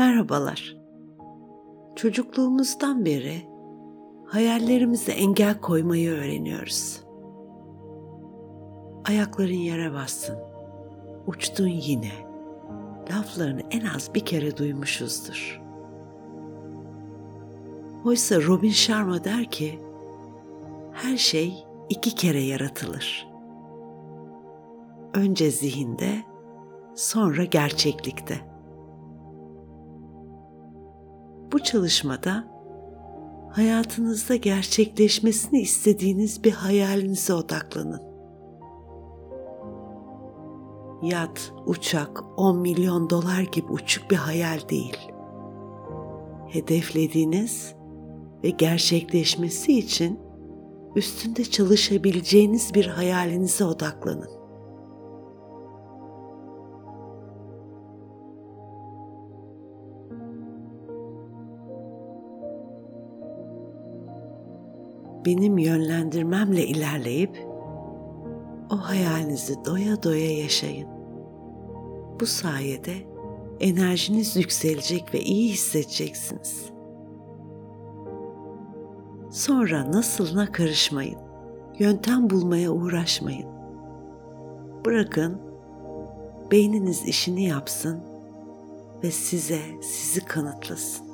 Merhabalar. Çocukluğumuzdan beri hayallerimize engel koymayı öğreniyoruz. Ayakların yere bassın, uçtun yine. Laflarını en az bir kere duymuşuzdur. Oysa Robin Sharma der ki, her şey iki kere yaratılır. Önce zihinde, sonra gerçeklikte. Bu çalışmada hayatınızda gerçekleşmesini istediğiniz bir hayalinize odaklanın. Yat, uçak, 10 milyon dolar gibi uçuk bir hayal değil. Hedeflediğiniz ve gerçekleşmesi için üstünde çalışabileceğiniz bir hayalinize odaklanın. Benim yönlendirmemle ilerleyip o hayalinizi doya doya yaşayın. Bu sayede enerjiniz yükselecek ve iyi hissedeceksiniz. Sonra nasılına karışmayın. Yöntem bulmaya uğraşmayın. Bırakın beyniniz işini yapsın ve size sizi kanıtlasın.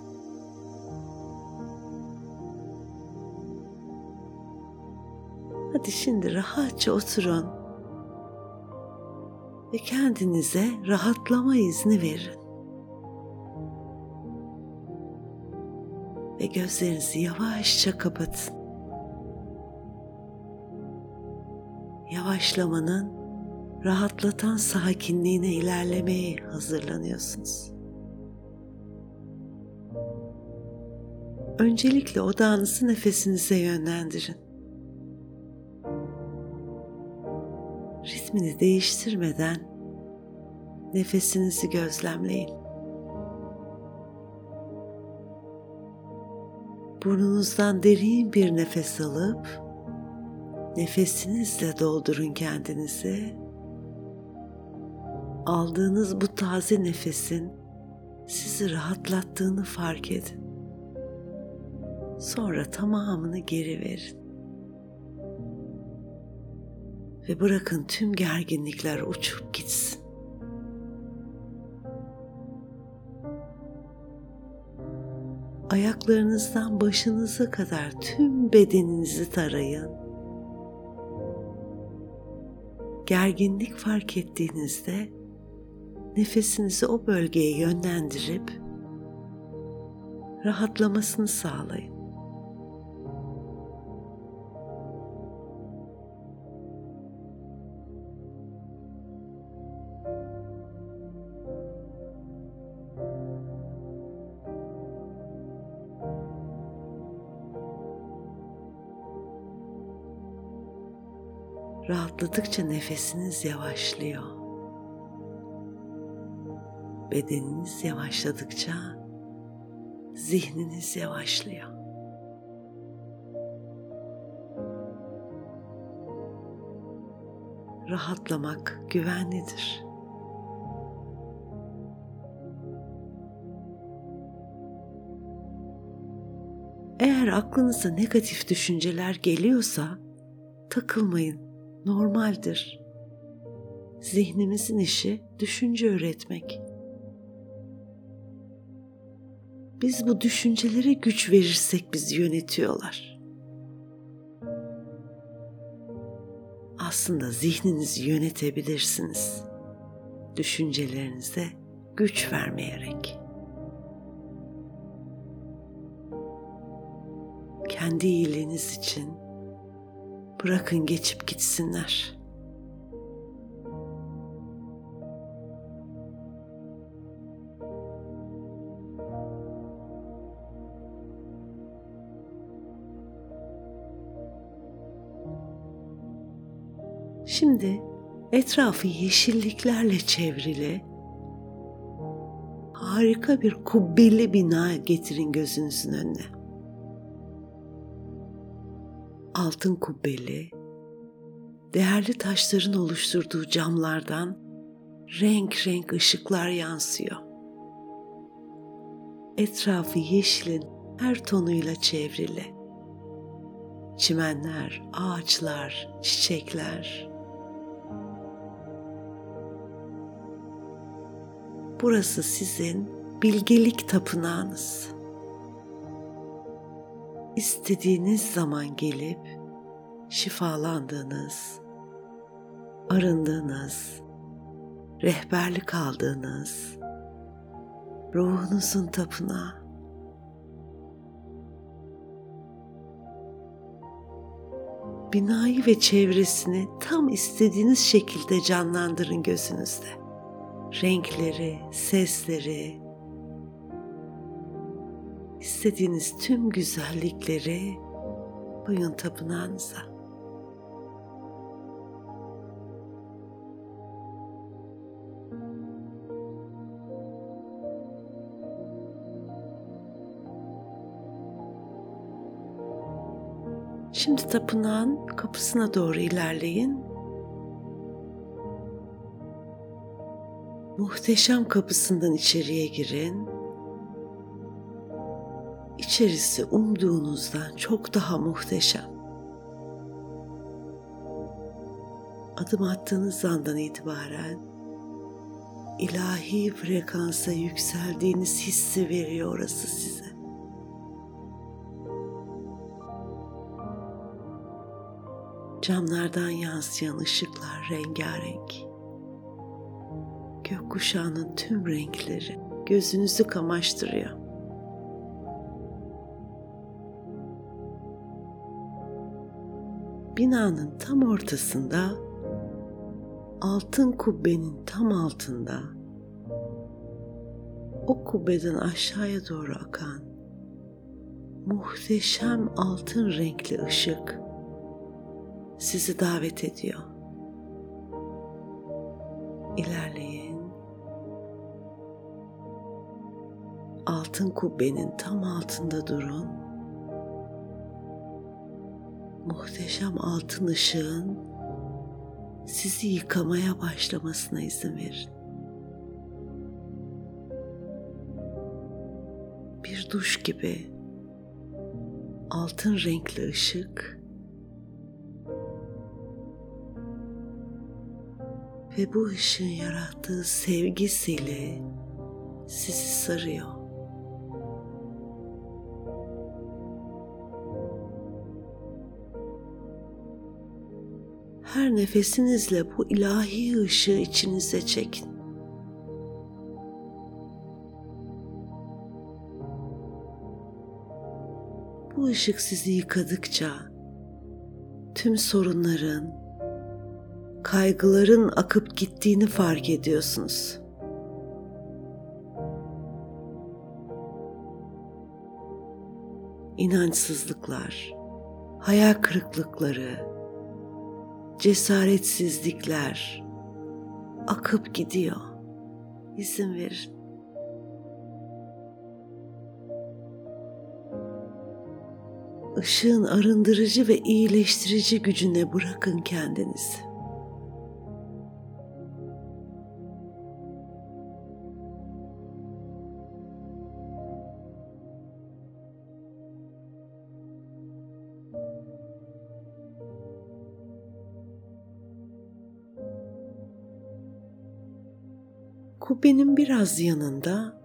Hadi şimdi rahatça oturun ve kendinize rahatlama izni verin. Ve gözlerinizi yavaşça kapatın. Yavaşlamanın rahatlatan sakinliğine ilerlemeye hazırlanıyorsunuz. Öncelikle odağınızı nefesinize yönlendirin. Ritmini değiştirmeden nefesinizi gözlemleyin. Burnunuzdan derin bir nefes alıp nefesinizle doldurun kendinizi. Aldığınız bu taze nefesin sizi rahatlattığını fark edin. Sonra tamamını geri verin ve bırakın tüm gerginlikler uçup gitsin. Ayaklarınızdan başınıza kadar tüm bedeninizi tarayın. Gerginlik fark ettiğinizde nefesinizi o bölgeye yönlendirip rahatlamasını sağlayın. Rahatladıkça nefesiniz yavaşlıyor. Bedeniniz yavaşladıkça zihniniz yavaşlıyor. Rahatlamak güvenlidir. Eğer aklınıza negatif düşünceler geliyorsa takılmayın normaldir. Zihnimizin işi düşünce öğretmek. Biz bu düşüncelere güç verirsek bizi yönetiyorlar. Aslında zihninizi yönetebilirsiniz. Düşüncelerinize güç vermeyerek. Kendi iyiliğiniz için Bırakın geçip gitsinler. Şimdi etrafı yeşilliklerle çevrili harika bir kubbeli bina getirin gözünüzün önüne. Altın kubbeli, değerli taşların oluşturduğu camlardan renk renk ışıklar yansıyor. Etrafı yeşilin her tonuyla çevrili. Çimenler, ağaçlar, çiçekler. Burası sizin bilgelik tapınağınız. İstediğiniz zaman gelip şifalandığınız, arındığınız, rehberlik aldığınız ruhunuzun tapınağı. Binayı ve çevresini tam istediğiniz şekilde canlandırın gözünüzde. Renkleri, sesleri, istediğiniz tüm güzellikleri koyun tapınağınıza. Şimdi tapınağın kapısına doğru ilerleyin. Muhteşem kapısından içeriye girin. İçerisi umduğunuzdan çok daha muhteşem. Adım attığınız andan itibaren ilahi frekansa yükseldiğiniz hissi veriyor orası size. Camlardan yansıyan ışıklar rengarenk. Gökkuşağının tüm renkleri gözünüzü kamaştırıyor. Binanın tam ortasında altın kubbenin tam altında o kubbeden aşağıya doğru akan muhteşem altın renkli ışık sizi davet ediyor. İlerleyin. Altın kubbenin tam altında durun. Muhteşem altın ışığın sizi yıkamaya başlamasına izin verin. Bir duş gibi altın renkli ışık ve bu ışığın yarattığı sevgisiyle sizi sarıyor. Her nefesinizle bu ilahi ışığı içinize çekin. Bu ışık sizi yıkadıkça tüm sorunların, kaygıların akıp gittiğini fark ediyorsunuz. İnançsızlıklar, hayal kırıklıkları, cesaretsizlikler akıp gidiyor. İzin verin. ışığın arındırıcı ve iyileştirici gücüne bırakın kendinizi. Kubbenin biraz yanında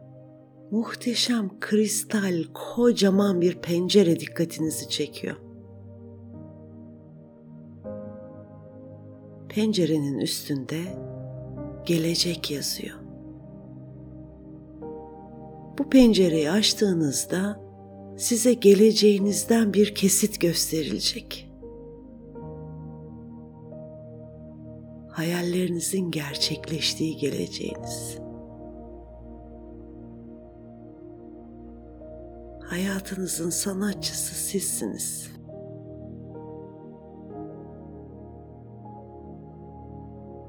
muhteşem kristal kocaman bir pencere dikkatinizi çekiyor. Pencerenin üstünde gelecek yazıyor. Bu pencereyi açtığınızda size geleceğinizden bir kesit gösterilecek. Hayallerinizin gerçekleştiği geleceğiniz. Hayatınızın sanatçısı sizsiniz.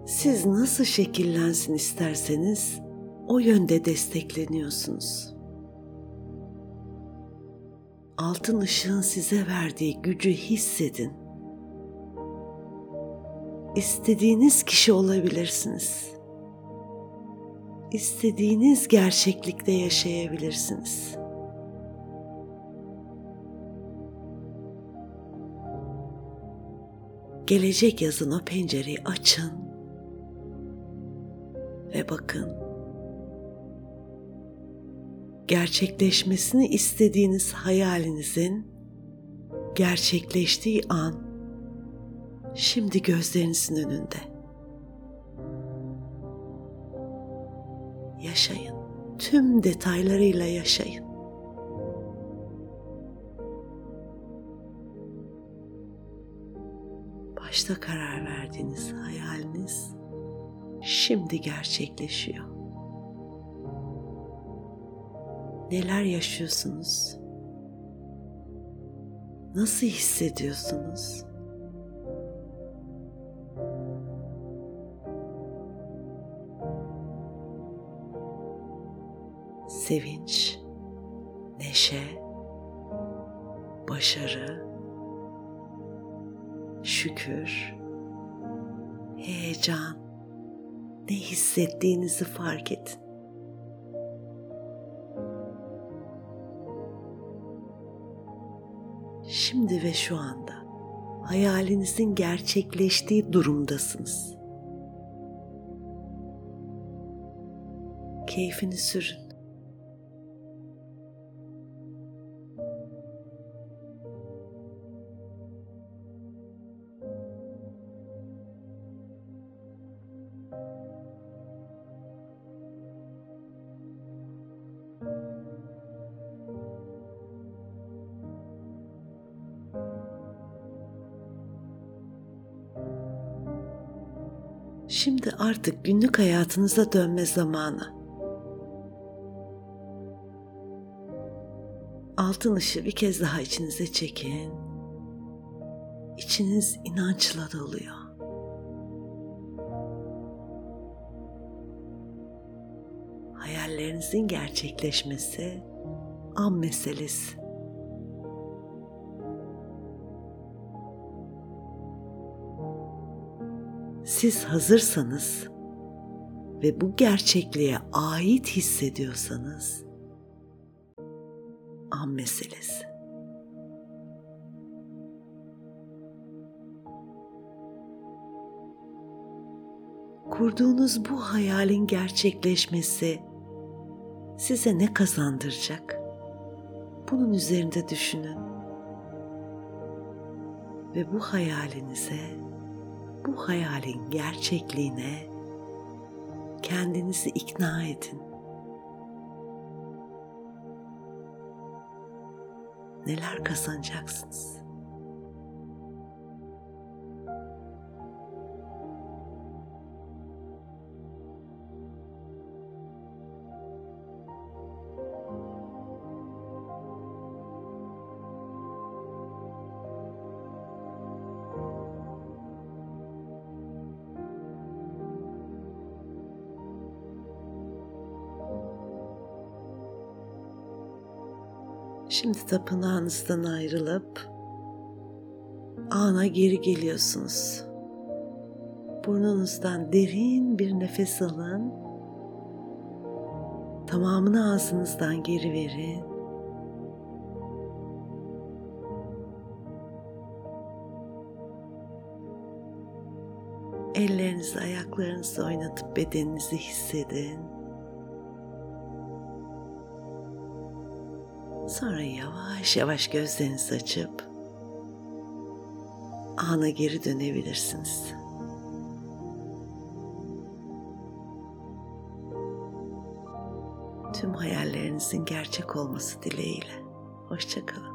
Siz nasıl şekillensin isterseniz o yönde destekleniyorsunuz. Altın ışığın size verdiği gücü hissedin istediğiniz kişi olabilirsiniz. istediğiniz gerçeklikte yaşayabilirsiniz. Gelecek yazın o pencereyi açın ve bakın. Gerçekleşmesini istediğiniz hayalinizin gerçekleştiği an şimdi gözlerinizin önünde. Yaşayın. Tüm detaylarıyla yaşayın. Başta karar verdiğiniz hayaliniz şimdi gerçekleşiyor. Neler yaşıyorsunuz? Nasıl hissediyorsunuz? Sevinç, neşe, başarı, şükür, heyecan, ne hissettiğinizi fark edin. Şimdi ve şu anda hayalinizin gerçekleştiği durumdasınız. Keyfini sürün. Şimdi artık günlük hayatınıza dönme zamanı. Altın ışığı bir kez daha içinize çekin. İçiniz inançla doluyor. Hayallerinizin gerçekleşmesi an meselesi. Siz hazırsanız ve bu gerçekliğe ait hissediyorsanız an meselesi. Kurduğunuz bu hayalin gerçekleşmesi size ne kazandıracak? Bunun üzerinde düşünün. Ve bu hayalinize bu hayalin gerçekliğine kendinizi ikna edin. Neler kazanacaksınız? Şimdi tapınağınızdan ayrılıp ana geri geliyorsunuz. Burnunuzdan derin bir nefes alın. Tamamını ağzınızdan geri verin. Ellerinizi ayaklarınızı oynatıp bedeninizi hissedin. Sonra yavaş yavaş gözlerinizi açıp ana geri dönebilirsiniz. Tüm hayallerinizin gerçek olması dileğiyle. Hoşçakalın.